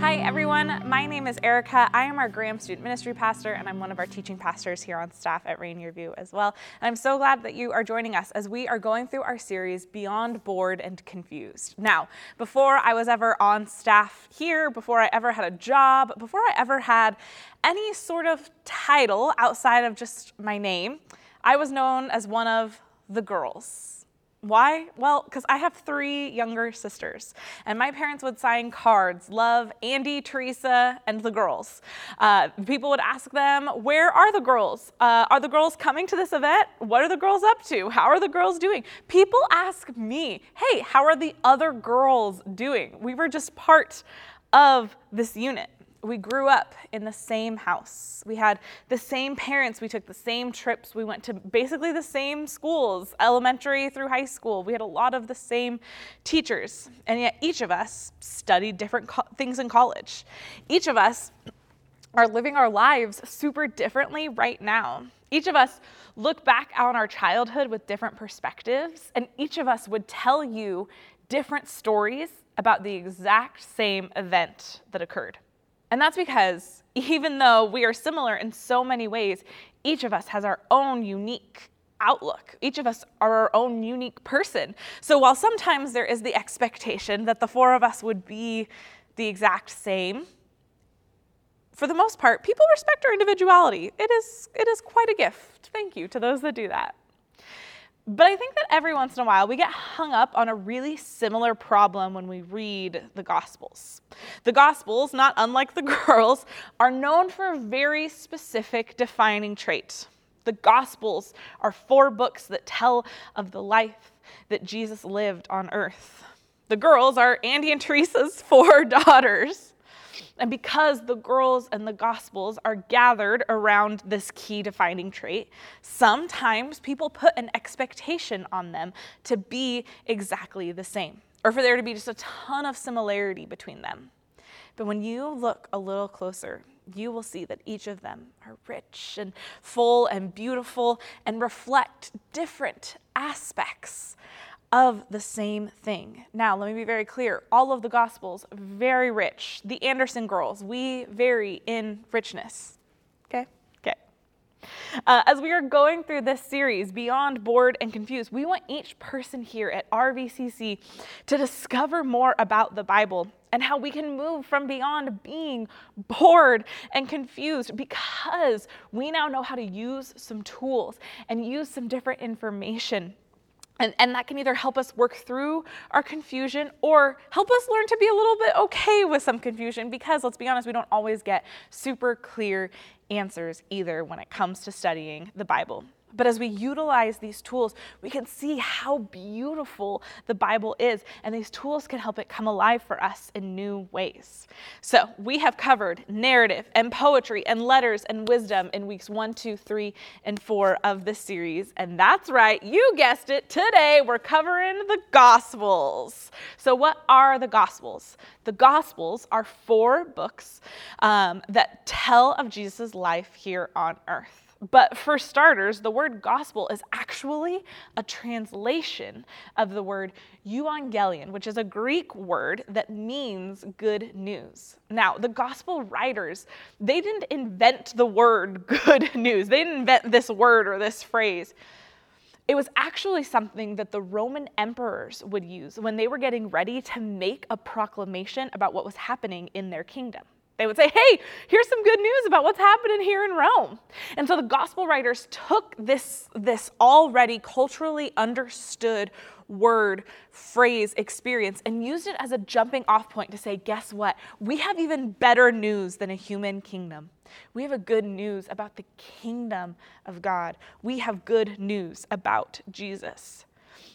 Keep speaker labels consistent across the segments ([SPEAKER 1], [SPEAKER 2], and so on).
[SPEAKER 1] Hi, everyone. My name is Erika. I am our Graham Student Ministry Pastor, and I'm one of our teaching pastors here on staff at Rainier View as well. And I'm so glad that you are joining us as we are going through our series Beyond Bored and Confused. Now, before I was ever on staff here, before I ever had a job, before I ever had any sort of title outside of just my name, I was known as one of the girls. Why? Well, because I have three younger sisters, and my parents would sign cards, love Andy, Teresa, and the girls. Uh, people would ask them, Where are the girls? Uh, are the girls coming to this event? What are the girls up to? How are the girls doing? People ask me, Hey, how are the other girls doing? We were just part of this unit we grew up in the same house. We had the same parents. We took the same trips. We went to basically the same schools, elementary through high school. We had a lot of the same teachers. And yet each of us studied different co- things in college. Each of us are living our lives super differently right now. Each of us look back on our childhood with different perspectives, and each of us would tell you different stories about the exact same event that occurred. And that's because even though we are similar in so many ways, each of us has our own unique outlook. Each of us are our own unique person. So while sometimes there is the expectation that the four of us would be the exact same, for the most part, people respect our individuality. It is, it is quite a gift. Thank you to those that do that. But I think that every once in a while we get hung up on a really similar problem when we read the Gospels. The Gospels, not unlike the girls, are known for a very specific defining trait. The Gospels are four books that tell of the life that Jesus lived on earth. The girls are Andy and Teresa's four daughters. And because the girls and the gospels are gathered around this key defining trait, sometimes people put an expectation on them to be exactly the same, or for there to be just a ton of similarity between them. But when you look a little closer, you will see that each of them are rich and full and beautiful and reflect different aspects of the same thing. Now, let me be very clear. All of the Gospels, very rich. The Anderson girls, we vary in richness. Okay? Okay. Uh, as we are going through this series, Beyond Bored and Confused, we want each person here at RVCC to discover more about the Bible and how we can move from beyond being bored and confused because we now know how to use some tools and use some different information and, and that can either help us work through our confusion or help us learn to be a little bit okay with some confusion because let's be honest, we don't always get super clear answers either when it comes to studying the Bible. But as we utilize these tools, we can see how beautiful the Bible is, and these tools can help it come alive for us in new ways. So, we have covered narrative and poetry and letters and wisdom in weeks one, two, three, and four of this series. And that's right, you guessed it, today we're covering the Gospels. So, what are the Gospels? The Gospels are four books um, that tell of Jesus' life here on earth. But for starters, the word gospel is actually a translation of the word euangelion, which is a Greek word that means good news. Now, the gospel writers, they didn't invent the word good news. They didn't invent this word or this phrase. It was actually something that the Roman emperors would use when they were getting ready to make a proclamation about what was happening in their kingdom. They would say, hey, here's some good news about what's happening here in Rome. And so the gospel writers took this, this already culturally understood word, phrase, experience, and used it as a jumping off point to say, guess what? We have even better news than a human kingdom. We have a good news about the kingdom of God. We have good news about Jesus.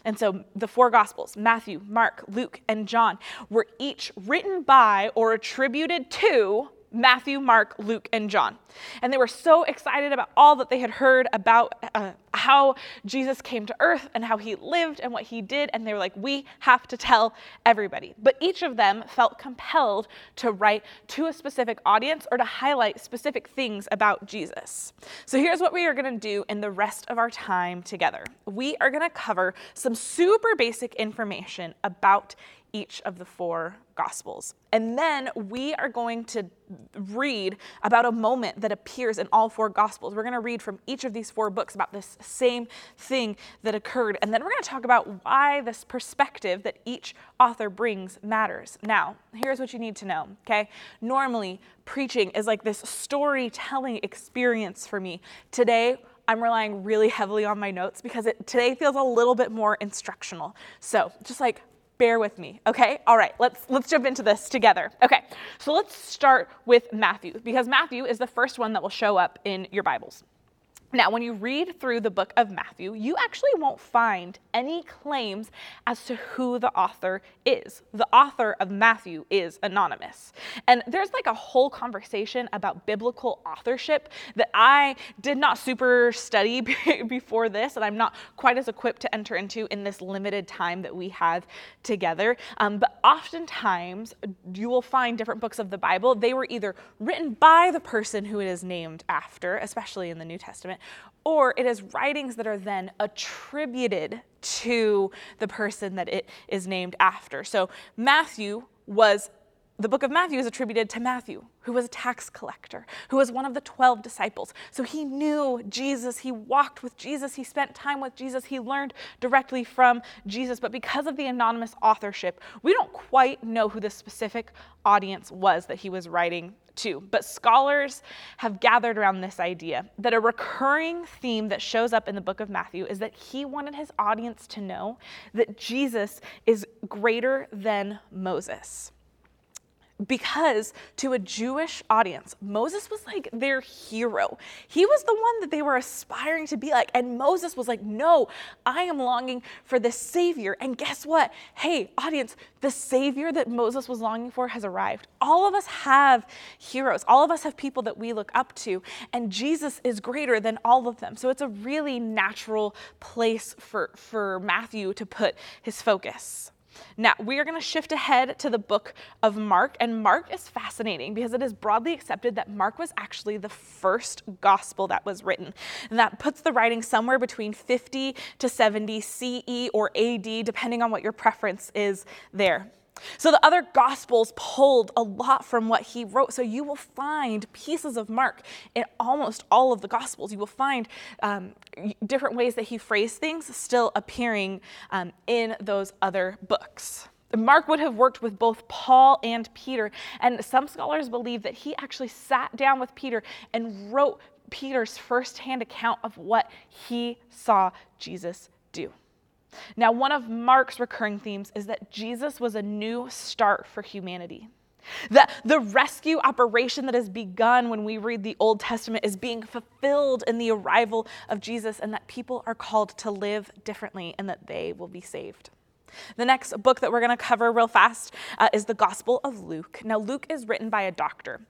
[SPEAKER 1] And so the four Gospels, Matthew, Mark, Luke, and John, were each written by or attributed to Matthew, Mark, Luke, and John. And they were so excited about all that they had heard about uh, how Jesus came to earth and how he lived and what he did. And they were like, we have to tell everybody. But each of them felt compelled to write to a specific audience or to highlight specific things about Jesus. So here's what we are going to do in the rest of our time together we are going to cover some super basic information about each of the four Gospels. And then we are going to read about a moment that appears in all four Gospels. We're going to read from each of these four books about this same thing that occurred. And then we're going to talk about why this perspective that each author brings matters. Now, here's what you need to know, okay? Normally, preaching is like this storytelling experience for me. Today, I'm relying really heavily on my notes because it today feels a little bit more instructional. So just like bear with me okay? All right let's let's jump into this together. Okay so let's start with matthew because matthew is the first one that will show up in your bibles now, when you read through the book of Matthew, you actually won't find any claims as to who the author is. The author of Matthew is anonymous. And there's like a whole conversation about biblical authorship that I did not super study before this, and I'm not quite as equipped to enter into in this limited time that we have together. Um, but oftentimes, you will find different books of the Bible, they were either written by the person who it is named after, especially in the New Testament or it is writings that are then attributed to the person that it is named after. So Matthew was the book of Matthew is attributed to Matthew, who was a tax collector, who was one of the 12 disciples. So he knew Jesus, he walked with Jesus, he spent time with Jesus, he learned directly from Jesus. But because of the anonymous authorship, we don't quite know who the specific audience was that he was writing to. But scholars have gathered around this idea that a recurring theme that shows up in the book of Matthew is that he wanted his audience to know that Jesus is greater than Moses because to a Jewish audience, Moses was like their hero. He was the one that they were aspiring to be like. And Moses was like, No, I am longing for the Savior. And guess what? Hey, audience, the Savior that Moses was longing for has arrived. All of us have heroes, all of us have people that we look up to. And Jesus is greater than all of them. So it's a really natural place for, for Matthew to put his focus. Now, we are going to shift ahead to the book of Mark, and Mark is fascinating because it is broadly accepted that Mark was actually the first gospel that was written. And that puts the writing somewhere between 50 to 70 CE or AD, depending on what your preference is there. So the other gospels pulled a lot from what he wrote. So you will find pieces of Mark in almost all of the gospels. You will find um, different ways that he phrased things still appearing um, in those other books. Mark would have worked with both Paul and Peter, and some scholars believe that he actually sat down with Peter and wrote Peter's firsthand account of what he saw Jesus do. Now, one of Mark's recurring themes is that Jesus was a new start for humanity. That the rescue operation that has begun when we read the Old Testament is being fulfilled in the arrival of Jesus, and that people are called to live differently and that they will be saved. The next book that we're going to cover real fast uh, is the Gospel of Luke. Now, Luke is written by a doctor.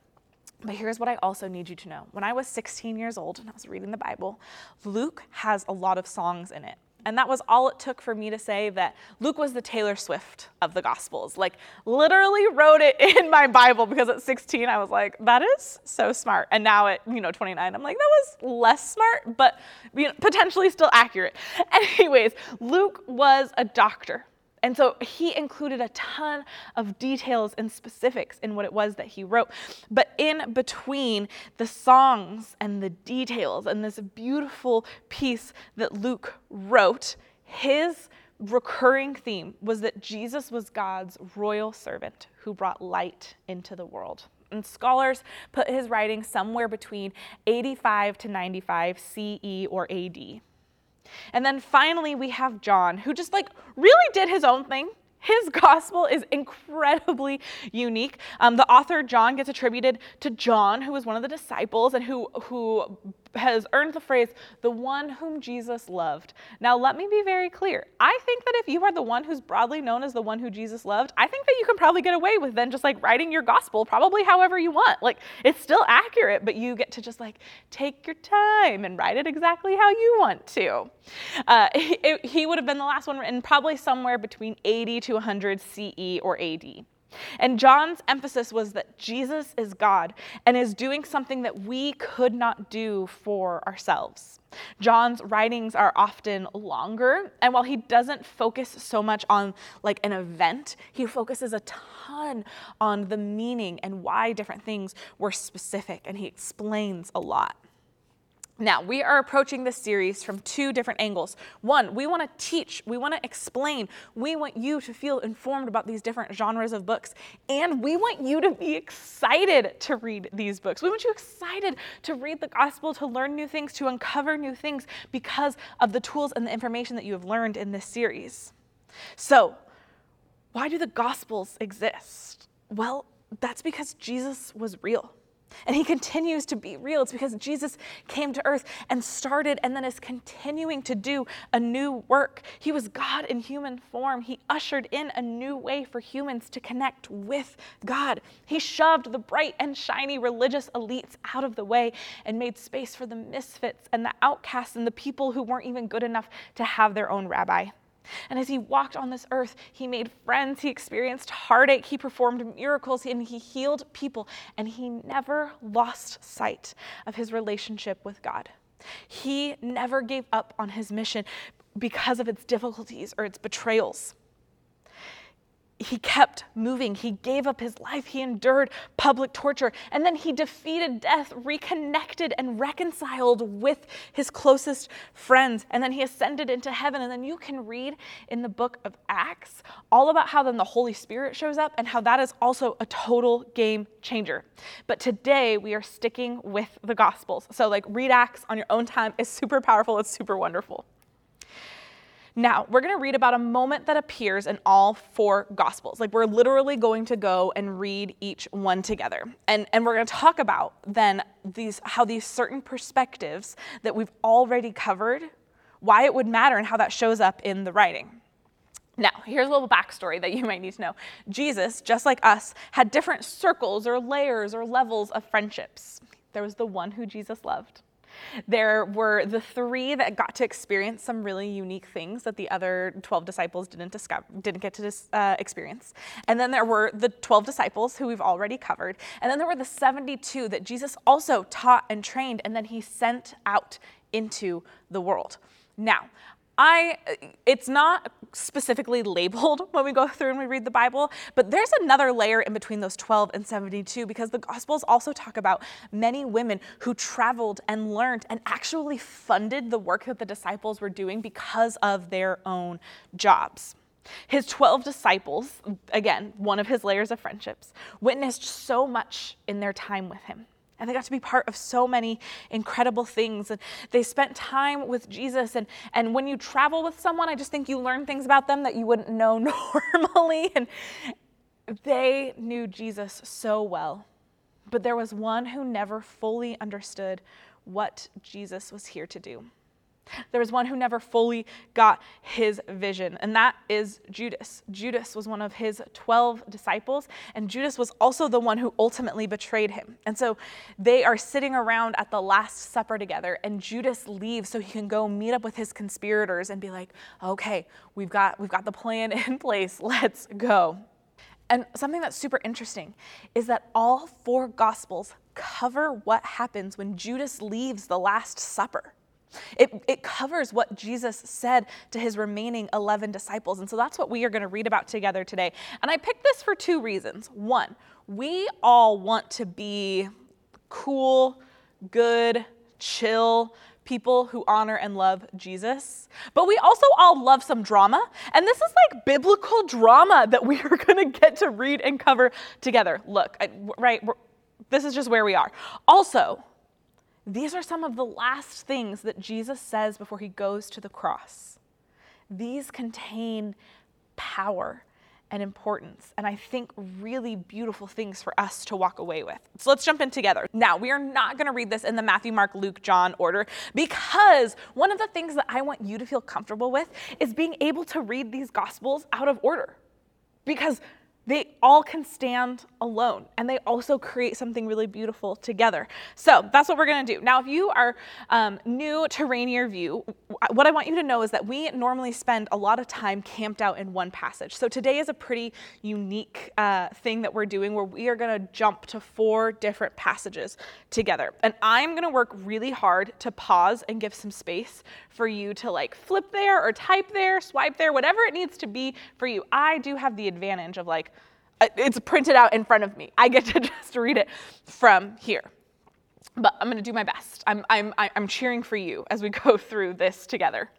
[SPEAKER 1] But here's what I also need you to know. When I was 16 years old and I was reading the Bible, Luke has a lot of songs in it. And that was all it took for me to say that Luke was the Taylor Swift of the Gospels. Like, literally wrote it in my Bible because at 16 I was like, that is so smart. And now at, you know, 29, I'm like, that was less smart, but you know, potentially still accurate. Anyways, Luke was a doctor. And so he included a ton of details and specifics in what it was that he wrote. But in between the songs and the details and this beautiful piece that Luke wrote, his recurring theme was that Jesus was God's royal servant who brought light into the world. And scholars put his writing somewhere between 85 to 95 CE or AD. And then finally, we have John, who just like really did his own thing. His gospel is incredibly unique. Um, the author John gets attributed to John, who was one of the disciples and who, who has earned the phrase, the one whom Jesus loved. Now, let me be very clear. I think that if you are the one who's broadly known as the one who Jesus loved, I think that you can probably get away with then just like writing your gospel probably however you want. Like, it's still accurate, but you get to just like take your time and write it exactly how you want to. Uh, he, he would have been the last one written probably somewhere between 80 to 100 CE or AD. And John's emphasis was that Jesus is God and is doing something that we could not do for ourselves. John's writings are often longer, and while he doesn't focus so much on like an event, he focuses a ton on the meaning and why different things were specific, and he explains a lot. Now, we are approaching this series from two different angles. One, we want to teach, we want to explain, we want you to feel informed about these different genres of books, and we want you to be excited to read these books. We want you excited to read the gospel, to learn new things, to uncover new things because of the tools and the information that you have learned in this series. So, why do the gospels exist? Well, that's because Jesus was real. And he continues to be real. It's because Jesus came to earth and started and then is continuing to do a new work. He was God in human form. He ushered in a new way for humans to connect with God. He shoved the bright and shiny religious elites out of the way and made space for the misfits and the outcasts and the people who weren't even good enough to have their own rabbi. And as he walked on this earth, he made friends, he experienced heartache, he performed miracles, and he healed people, and he never lost sight of his relationship with God. He never gave up on his mission because of its difficulties or its betrayals he kept moving. He gave up his life. He endured public torture. And then he defeated death, reconnected and reconciled with his closest friends. And then he ascended into heaven. And then you can read in the book of Acts all about how then the Holy Spirit shows up and how that is also a total game changer. But today we are sticking with the Gospels. So, like, read Acts on your own time is super powerful, it's super wonderful. Now, we're going to read about a moment that appears in all four Gospels. Like, we're literally going to go and read each one together. And, and we're going to talk about then these, how these certain perspectives that we've already covered, why it would matter, and how that shows up in the writing. Now, here's a little backstory that you might need to know. Jesus, just like us, had different circles or layers or levels of friendships. There was the one who Jesus loved. There were the three that got to experience some really unique things that the other 12 disciples didn't discover, didn't get to uh, experience. And then there were the 12 disciples who we've already covered. And then there were the 72 that Jesus also taught and trained, and then he sent out into the world. Now, I it's not specifically labeled when we go through and we read the Bible, but there's another layer in between those 12 and 72 because the Gospels also talk about many women who traveled and learned and actually funded the work that the disciples were doing because of their own jobs. His 12 disciples, again, one of his layers of friendships, witnessed so much in their time with him. And they got to be part of so many incredible things. And they spent time with Jesus. And, and when you travel with someone, I just think you learn things about them that you wouldn't know normally. And they knew Jesus so well. But there was one who never fully understood what Jesus was here to do. There was one who never fully got his vision, and that is Judas. Judas was one of his 12 disciples, and Judas was also the one who ultimately betrayed him. And so they are sitting around at the Last Supper together, and Judas leaves so he can go meet up with his conspirators and be like, okay, we've got, we've got the plan in place, let's go. And something that's super interesting is that all four Gospels cover what happens when Judas leaves the Last Supper. It, it covers what Jesus said to his remaining 11 disciples. And so that's what we are going to read about together today. And I picked this for two reasons. One, we all want to be cool, good, chill, people who honor and love Jesus. But we also all love some drama. And this is like biblical drama that we are going to get to read and cover together. Look, I, right? this is just where we are. Also, these are some of the last things that Jesus says before he goes to the cross. These contain power and importance, and I think really beautiful things for us to walk away with. So let's jump in together. Now, we are not going to read this in the Matthew, Mark, Luke, John order because one of the things that I want you to feel comfortable with is being able to read these gospels out of order. Because they all can stand alone and they also create something really beautiful together. So that's what we're to do. Now, if you are um, new to Rainier View, what I want you to know is that we normally spend a lot of time camped out in one passage. So today is a pretty unique uh, thing that we're doing where we are going to jump to four different passages together. And I'm going to work really hard to pause and give some space for you to like flip there or type there, swipe there, whatever it needs to be for you. I do have the advantage of like, it's printed out in front of me. I get to just read it from here. But I'm going to do my best. I'm, I'm, I'm cheering for you as we go through this together.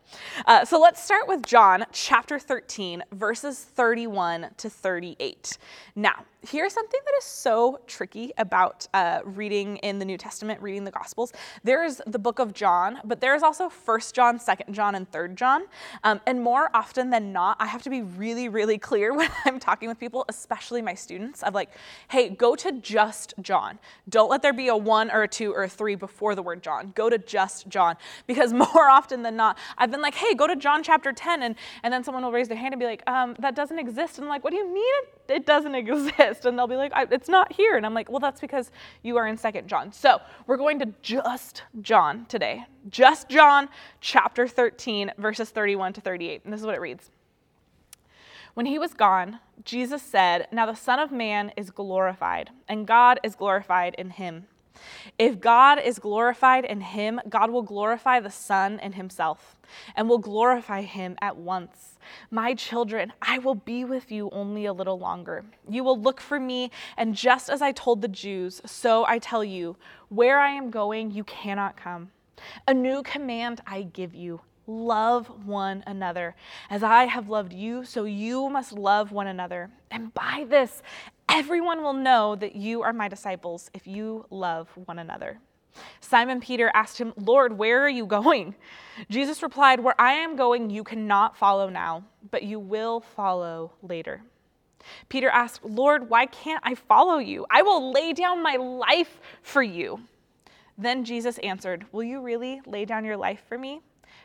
[SPEAKER 1] Uh, so let's start with John chapter 13, verses 31 to 38. Now, here's something that is so tricky about uh, reading in the New Testament, reading the Gospels. There's the book of John, but there's also First John, Second John, and Third John. Um, and more often than not, I have to be really, really clear when I'm talking with people, especially my students, of like, hey, go to just John. Don't let there be a one or a two or a three before the word John. Go to just John. Because more often than not, I've been like, hey, go to John chapter 10. And, and then someone will raise their hand and be like, um, that doesn't exist. And I'm like, what do you mean it, doesn't exist? And they'll be like, it's not here. And I'm like, well, that's because you are in Second John. So we're going to just John today. Just John chapter 13, verses 31 to 38. And this is what it reads. When he was gone, Jesus said, Now the Son of Man is glorified, and God is glorified in him. If God is glorified in him, God will glorify the Son in himself and will glorify him at once. My children, I will be with you only a little longer. You will look for me, and just as I told the Jews, so I tell you, where I am going, you cannot come. A new command I give you love one another. As I have loved you, so you must love one another. And by this, everyone will know that you are my disciples if you love one another. Simon Peter asked him, Lord, where are you going? Jesus replied, Where I am going, you cannot follow now, but you will follow later. Peter asked, Lord, why can't I follow you? I will lay down my life for you. Then Jesus answered, Will you really lay down your life for me?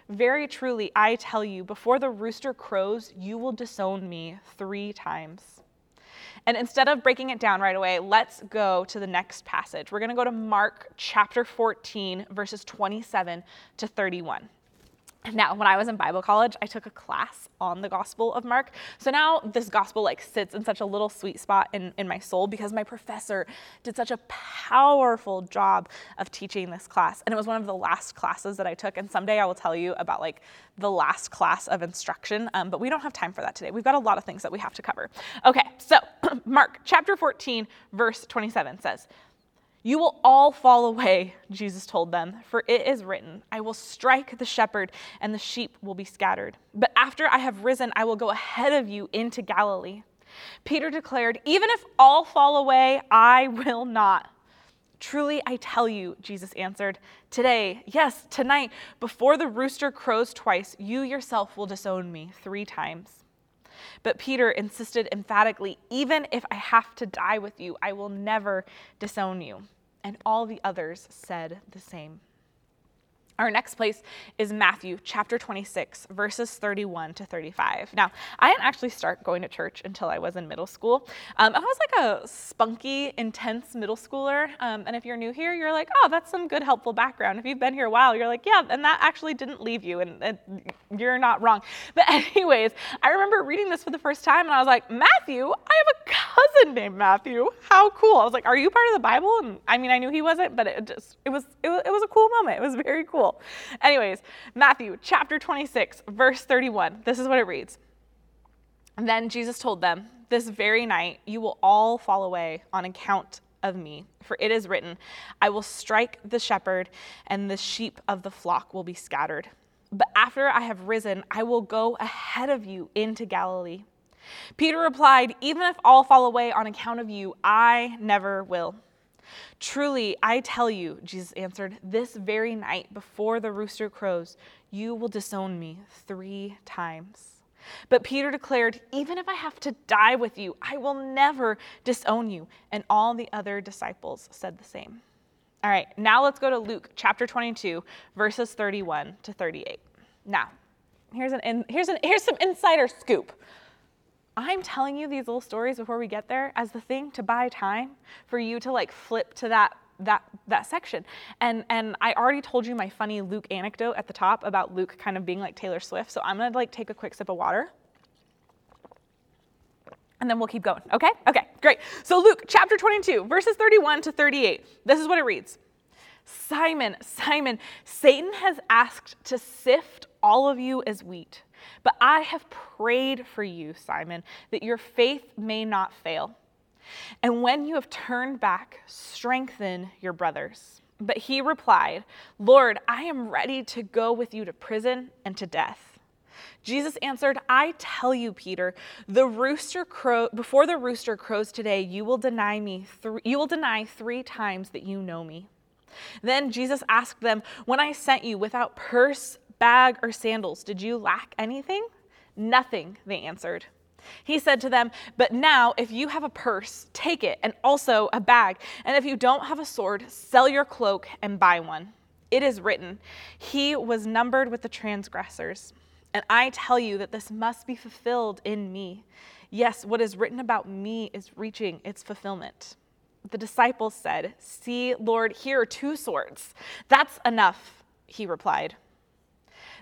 [SPEAKER 1] Very truly, I tell you, before the rooster crows, you will disown me three times. And instead of breaking it down right away, let's go to the next passage. We're going to go to Mark chapter 14, verses 27 to 31. Now, when I was in Bible college, I took a class on the Gospel of Mark. So now this gospel like sits in such a little sweet spot in, in my soul because my professor did such a powerful job of teaching this class. And it was one of the last classes that I took. And someday I will tell you about like the last class of instruction. Um, but we don't have time for that today. We've got a lot of things that we have to cover. Okay, so Mark chapter 14, verse 27 says, you will all fall away, Jesus told them, for it is written, I will strike the shepherd, and the sheep will be scattered. But after I have risen, I will go ahead of you into Galilee. Peter declared, Even if all fall away, I will not. Truly, I tell you, Jesus answered, today, yes, tonight, before the rooster crows twice, you yourself will disown me three times. But Peter insisted emphatically, Even if I have to die with you, I will never disown you. And all the others said the same. Our next place is Matthew chapter 26, verses 31 to 35. Now, I didn't actually start going to church until I was in middle school. Um, I was like a spunky, intense middle schooler. Um, and if you're new here, you're like, oh, that's some good, helpful background. If you've been here a while, you're like, yeah, and that actually didn't leave you, and, and you're not wrong. But, anyways, I remember reading this for the first time, and I was like, Matthew? I have a cousin named Matthew. How cool. I was like, are you part of the Bible? And I mean, I knew he wasn't, but it just, it was, it was, it was a cool moment. It was very cool. Anyways, Matthew chapter 26, verse 31. This is what it reads. And then Jesus told them, This very night you will all fall away on account of me. For it is written, I will strike the shepherd, and the sheep of the flock will be scattered. But after I have risen, I will go ahead of you into Galilee. Peter replied, Even if all fall away on account of you, I never will. Truly, I tell you, Jesus answered, this very night before the rooster crows, you will disown me three times. But Peter declared, Even if I have to die with you, I will never disown you. And all the other disciples said the same. All right, now let's go to Luke chapter 22, verses 31 to 38. Now, here's, an here's, an, here's some insider scoop. I'm telling you these little stories before we get there as the thing to buy time for you to like flip to that that that section. And and I already told you my funny Luke anecdote at the top about Luke kind of being like Taylor Swift. So I'm gonna like take a quick sip of water. And then we'll keep going. Okay? Okay, great. So Luke chapter 22, verses 31 to 38. This is what it reads. Simon, Simon, Satan has asked to sift all of you as wheat. But I have prayed for you, Simon, that your faith may not fail. And when you have turned back, strengthen your brothers. But he replied, Lord, I am ready to go with you to prison and to death. Jesus answered, I tell you, Peter, the rooster crow before the rooster crows today, you will deny me th- you will deny 3 times that you know me. Then Jesus asked them, When I sent you without purse, bag, or sandals, did you lack anything? Nothing, they answered. He said to them, But now, if you have a purse, take it, and also a bag. And if you don't have a sword, sell your cloak and buy one. It is written, He was numbered with the transgressors. And I tell you that this must be fulfilled in me. Yes, what is written about me is reaching its fulfillment. The disciples said, See, Lord, here are two swords. That's enough, he replied.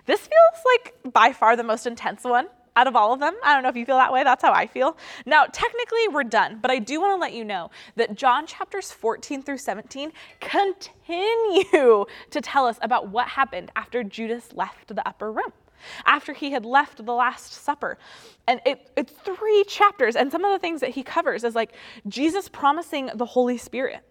[SPEAKER 1] This feels like by far the most intense one out of all of them. I don't know if you feel that way. That's how I feel. Now, technically, we're done, but I do want to let you know that John chapters 14 through 17 continue to tell us about what happened after Judas left the upper room after he had left the Last Supper. And it, it's three chapters. And some of the things that he covers is like Jesus promising the Holy Spirit.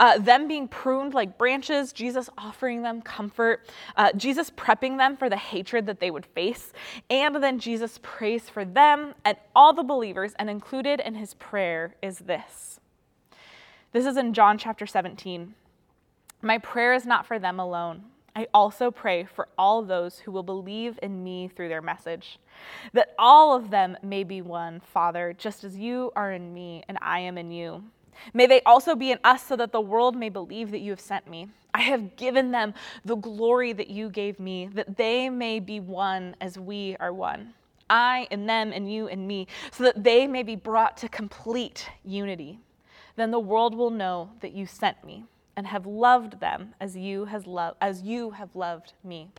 [SPEAKER 1] Uh, them being pruned like branches, Jesus offering them comfort, uh, Jesus prepping them for the hatred that they would face, and then Jesus prays for them and all the believers, and included in his prayer is this. This is in John chapter 17. My prayer is not for them alone I also pray for all those who will believe in me through their message, that all of them may be one, Father, just as you are in me and I am in you. May they also be in us so that the world may believe that you have sent me. I have given them the glory that you gave me, that they may be one as we are one. I and them and you and me, so that they may be brought to complete unity. Then the world will know that you sent me and have loved them as you, has lo- as you have loved me.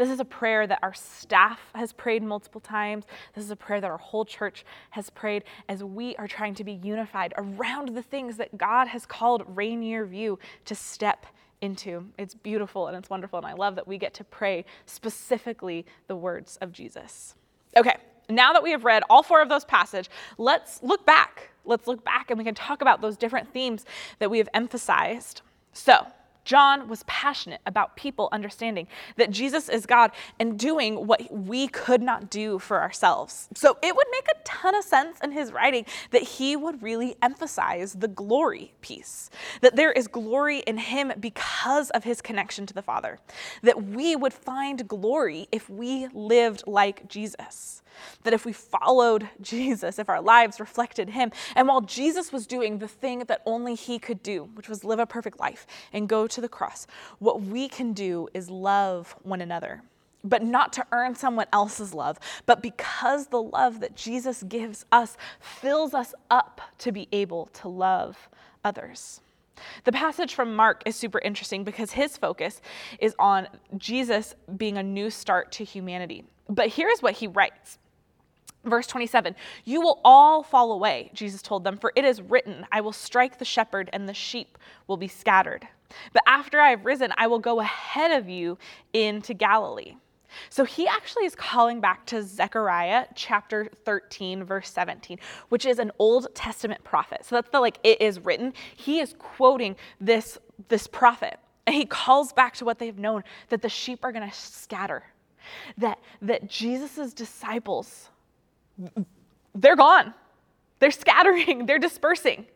[SPEAKER 1] This is a prayer that our staff has prayed multiple times. This is a prayer that our whole church has prayed as we are trying to be unified around the things that God has called Rainier View to step into. It's beautiful and it's wonderful, and I love that we get to pray specifically the words of Jesus. Okay, now that we have read all four of those passages, let's look back let's look back and we can talk about those different themes that we have emphasized. So, John was passionate about people understanding that Jesus is God and doing what we could not do for ourselves. So it would make a ton of sense in his writing that he would really emphasize the glory piece, that there is glory in him because of his connection to the Father, that we would find glory if we lived like Jesus that if we followed Jesus, if our lives reflected him, and while Jesus was doing the thing that only he could do, which was live a perfect life and go to the cross, what we can do is love one another. But not to earn someone else's love, but because the love that Jesus gives us fills us up to be able to love others. The passage from Mark is super interesting because his focus is on Jesus being a new start to humanity. But here's what he writes Verse 27 You will all fall away, Jesus told them, for it is written, I will strike the shepherd, and the sheep will be scattered. But after I have risen, I will go ahead of you into Galilee. So he actually is calling back to Zechariah chapter 13, verse 17, which is an Old Testament prophet. So that's the like, it is written. He is quoting this, this prophet. And he calls back to what they've known that the sheep are going to scatter, that, that Jesus' disciples they're gone. They're scattering, they're dispersing.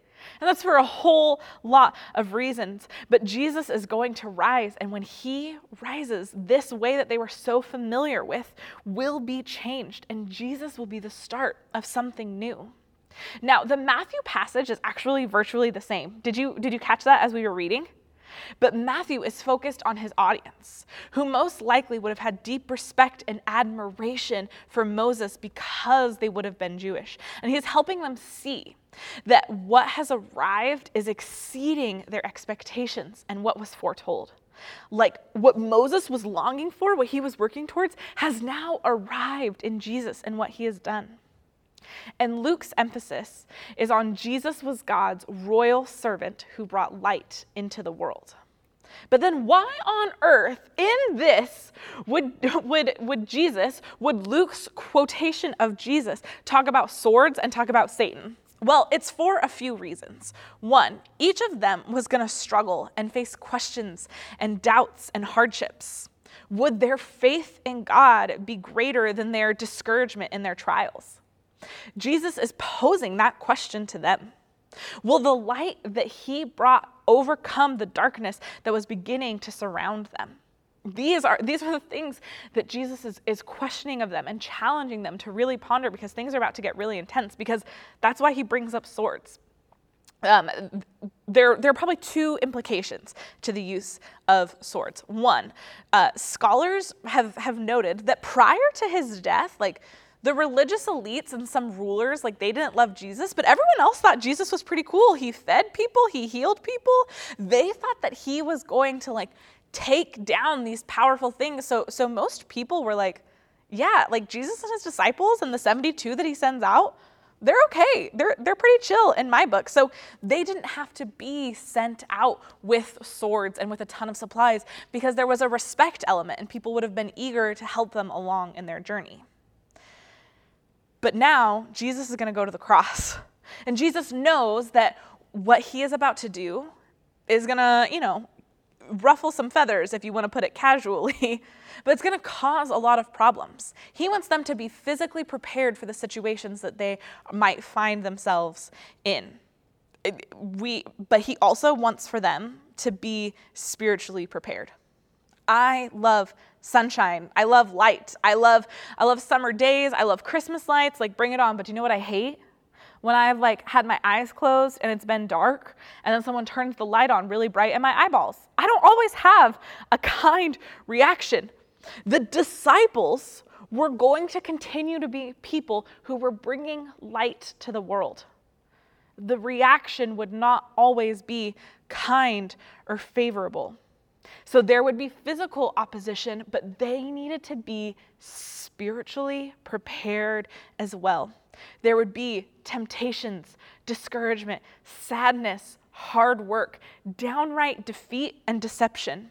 [SPEAKER 1] And that's for a whole lot of reasons. But Jesus is going to rise. And when he rises, this way that they were so familiar with will be changed. And Jesus will be the start of something new. Now, the Matthew passage is actually virtually the same. Did you, did you catch that as we were reading? But Matthew is focused on his audience, who most likely would have had deep respect and admiration for Moses because they would have been Jewish. And he's helping them see that what has arrived is exceeding their expectations and what was foretold. Like what Moses was longing for, what he was working towards, has now arrived in Jesus and what he has done. And Luke's emphasis is on Jesus was God's royal servant who brought light into the world. But then why on earth in this would, would, would Jesus, would Luke's quotation of Jesus talk about swords and talk about Satan? Well, it's for a few reasons. One, each of them was going to struggle and face questions and doubts and hardships. Would their faith in God be greater than their discouragement in their trials? Jesus is posing that question to them. Will the light that he brought overcome the darkness that was beginning to surround them? These are, these are the things that Jesus is, is questioning of them and challenging them to really ponder because things are about to get really intense because that's why he brings up swords. Um, there, there are probably two implications to the use of swords. One, uh, scholars have, have noted that prior to his death, like the religious elites and some rulers, like they didn't love Jesus, but everyone else thought Jesus was pretty cool. He fed people, he healed people. They thought that he was going to like take down these powerful things. So so most people were like, yeah, like Jesus and his disciples and the 72 that he sends out, they're okay. They're they're pretty chill in my book. So they didn't have to be sent out with swords and with a ton of supplies because there was a respect element and people would have been eager to help them along in their journey. But now Jesus is going to go to the cross. And Jesus knows that what he is about to do is going to, you know, ruffle some feathers if you want to put it casually, but it's going to cause a lot of problems. He wants them to be physically prepared for the situations that they might find themselves in. We, but he also wants for them to be spiritually prepared. I love sunshine. I love light. I love I love summer days. I love Christmas lights. Like bring it on. But do you know what I hate? When I've like had my eyes closed and it's been dark and then someone turns the light on really bright in my eyeballs. I don't always have a kind reaction. The disciples were going to continue to be people who were bringing light to the world. The reaction would not always be kind or favorable. So there would be physical opposition, but they needed to be spiritually prepared as well. There would be temptations, discouragement, sadness, hard work, downright defeat, and deception.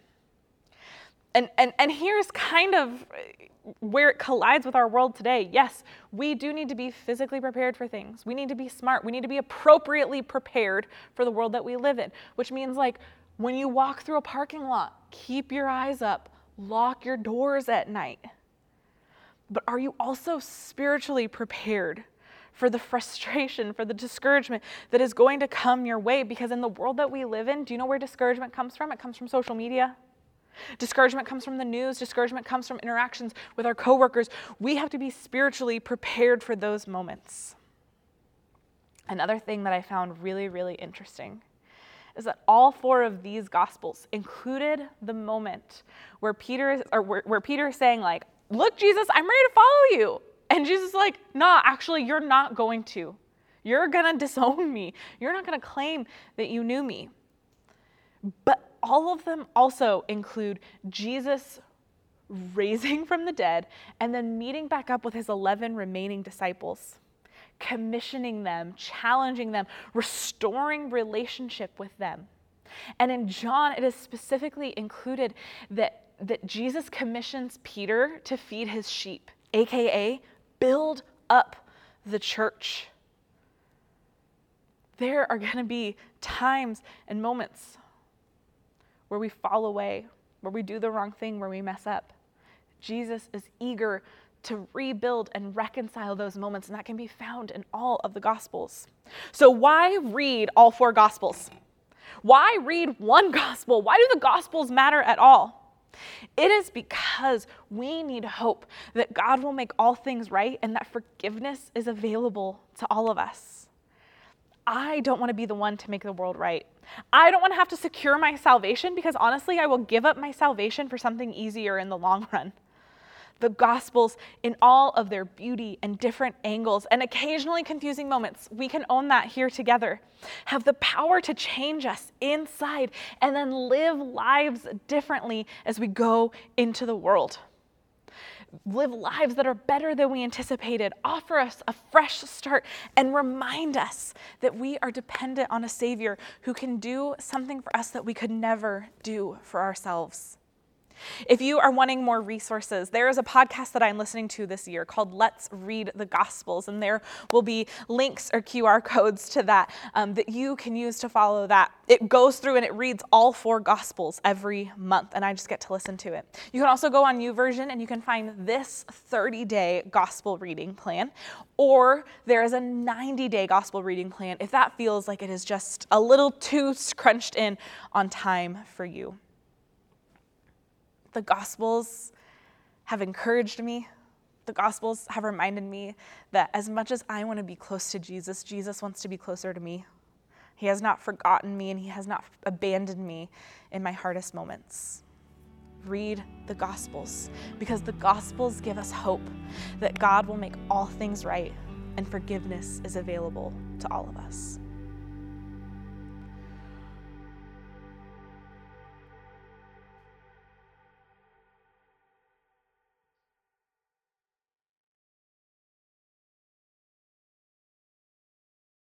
[SPEAKER 1] And, and, and here's kind of where it collides with our world today. Yes, we do need to be physically prepared for things. We need to be smart. We need to be appropriately prepared for the world that we live in, which means like when you walk through a parking lot, keep your eyes up, lock your doors at night. But are you also spiritually prepared for the frustration, for the discouragement that is going to come your way? Because in the world that we live in, do you know where discouragement comes from? It comes from social media. Discouragement comes from the news, discouragement comes from interactions with our coworkers. We have to be spiritually prepared for those moments. Another thing that I found really, really interesting is that all four of these gospels included the moment where Peter or where, where Peter is saying like, "Look, Jesus, I'm ready to follow you," and Jesus is like, "Nah, actually, you're not going to. You're gonna disown me. You're not gonna claim that you knew me." But all of them also include Jesus raising from the dead and then meeting back up with his 11 remaining disciples commissioning them, challenging them, restoring relationship with them. And in John, it is specifically included that, that Jesus commissions Peter to feed his sheep, aka build up the church. There are going to be times and moments where we fall away, where we do the wrong thing, where we mess up. Jesus is eager to rebuild and reconcile those moments, and that can be found in all of the Gospels. So, why read all four Gospels? Why read one Gospel? Why do the Gospels matter at all? It is because we need hope that God will make all things right and that forgiveness is available to all of us. I don't want to be the one to make the world right. I don't want to have to secure my salvation because honestly, I will give up my salvation for something easier in the long run. The Gospels, in all of their beauty and different angles and occasionally confusing moments, we can own that here together, have the power to change us inside and then live lives differently as we go into the world. Live lives that are better than we anticipated, offer us a fresh start, and remind us that we are dependent on a Savior who can do something for us that we could never do for ourselves. If you are wanting more resources, there is a podcast that I'm listening to this year called Let's Read the Gospels, and there will be links or QR codes to that um, that you can use to follow that. It goes through and it reads all four Gospels every month, and I just get to listen to it. You can also go on YouVersion and you can find this 30 day Gospel reading plan, or there is a 90 day Gospel reading plan if that feels like it is just a little too scrunched in on time for you the Gospels have encouraged me. The Gospels have reminded me that as much as I want to be close to Jesus, Jesus wants to be closer to me. He has not forgotten me and He has not abandoned me in my hardest moments. Read the Gospels because the Gospels give us hope that God will make all things right and forgiveness is available to all of us.